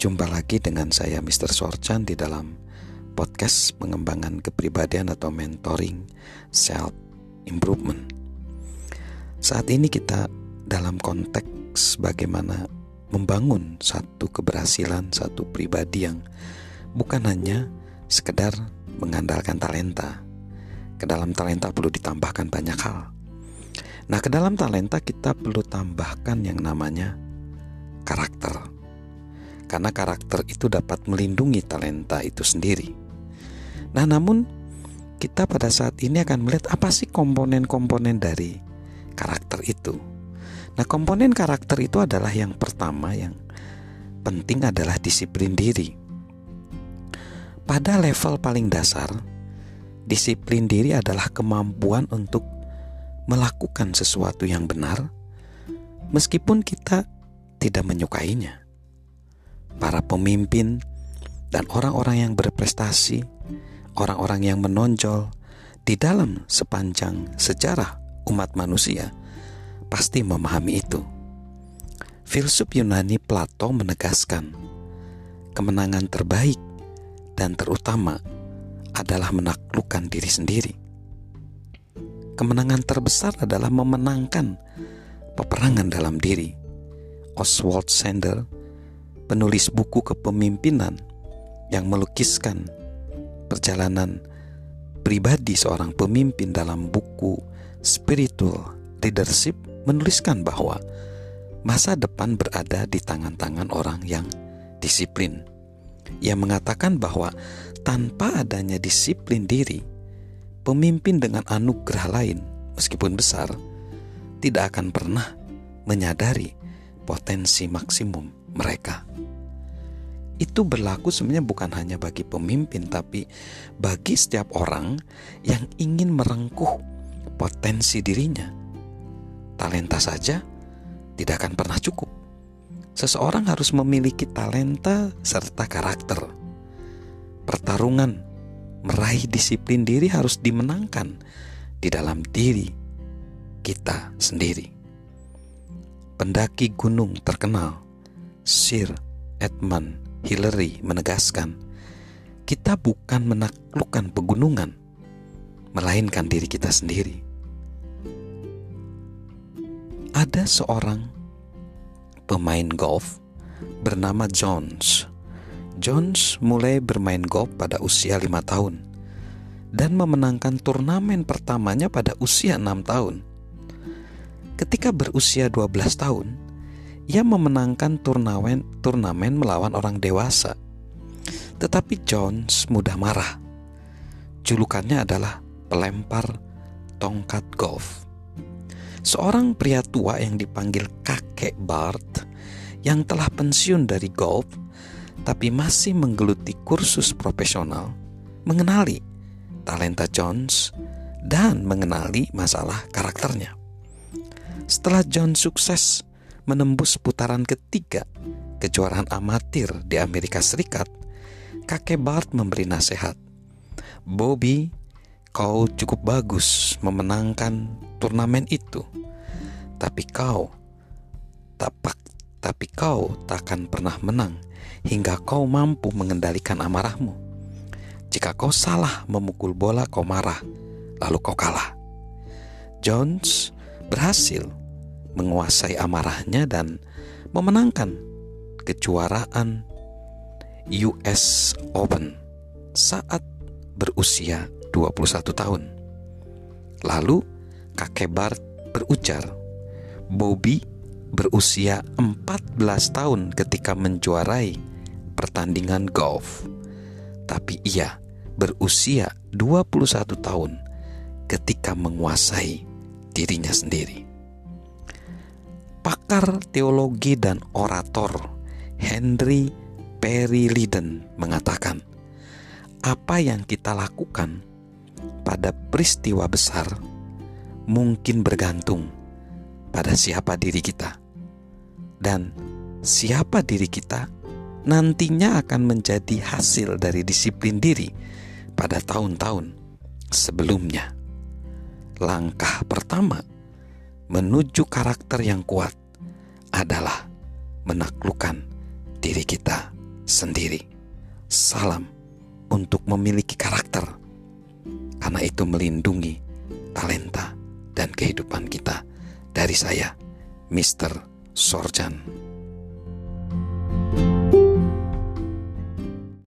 Jumpa lagi dengan saya Mr. Sorchan di dalam podcast pengembangan kepribadian atau mentoring self improvement. Saat ini kita dalam konteks bagaimana membangun satu keberhasilan satu pribadi yang bukan hanya sekedar mengandalkan talenta. Ke dalam talenta perlu ditambahkan banyak hal. Nah, ke dalam talenta kita perlu tambahkan yang namanya karakter karena karakter itu dapat melindungi talenta itu sendiri. Nah, namun kita pada saat ini akan melihat apa sih komponen-komponen dari karakter itu. Nah, komponen karakter itu adalah yang pertama yang penting adalah disiplin diri. Pada level paling dasar, disiplin diri adalah kemampuan untuk melakukan sesuatu yang benar meskipun kita tidak menyukainya para pemimpin dan orang-orang yang berprestasi, orang-orang yang menonjol di dalam sepanjang sejarah umat manusia pasti memahami itu. Filsuf Yunani Plato menegaskan kemenangan terbaik dan terutama adalah menaklukkan diri sendiri. Kemenangan terbesar adalah memenangkan peperangan dalam diri. Oswald Sanders penulis buku kepemimpinan yang melukiskan perjalanan pribadi seorang pemimpin dalam buku Spiritual Leadership menuliskan bahwa masa depan berada di tangan-tangan orang yang disiplin. Ia mengatakan bahwa tanpa adanya disiplin diri, pemimpin dengan anugerah lain, meskipun besar, tidak akan pernah menyadari potensi maksimum mereka. Itu berlaku sebenarnya bukan hanya bagi pemimpin, tapi bagi setiap orang yang ingin merengkuh potensi dirinya. Talenta saja tidak akan pernah cukup. Seseorang harus memiliki talenta serta karakter. Pertarungan meraih disiplin diri harus dimenangkan di dalam diri kita sendiri. Pendaki gunung terkenal Sir Edmund Hillary menegaskan, kita bukan menaklukkan pegunungan, melainkan diri kita sendiri. Ada seorang pemain golf bernama Jones. Jones mulai bermain golf pada usia lima tahun dan memenangkan turnamen pertamanya pada usia enam tahun. Ketika berusia 12 tahun, ia memenangkan turnamen turnamen melawan orang dewasa. Tetapi Jones mudah marah. Julukannya adalah pelempar tongkat golf. Seorang pria tua yang dipanggil kakek Bart yang telah pensiun dari golf tapi masih menggeluti kursus profesional mengenali talenta Jones dan mengenali masalah karakternya. Setelah John sukses menembus putaran ketiga kejuaraan amatir di Amerika Serikat, kakek Bart memberi nasihat. Bobby, kau cukup bagus memenangkan turnamen itu. Tapi kau tapak tapi kau takkan pernah menang hingga kau mampu mengendalikan amarahmu. Jika kau salah memukul bola, kau marah, lalu kau kalah. Jones berhasil menguasai amarahnya dan memenangkan kejuaraan US Open saat berusia 21 tahun. Lalu kakek Bart berujar, Bobby berusia 14 tahun ketika menjuarai pertandingan golf. Tapi ia berusia 21 tahun ketika menguasai dirinya sendiri pakar teologi dan orator Henry Perry Liden mengatakan, apa yang kita lakukan pada peristiwa besar mungkin bergantung pada siapa diri kita. Dan siapa diri kita nantinya akan menjadi hasil dari disiplin diri pada tahun-tahun sebelumnya. Langkah pertama menuju karakter yang kuat adalah menaklukkan diri kita sendiri. Salam untuk memiliki karakter, karena itu melindungi talenta dan kehidupan kita. Dari saya, Mr. Sorjan.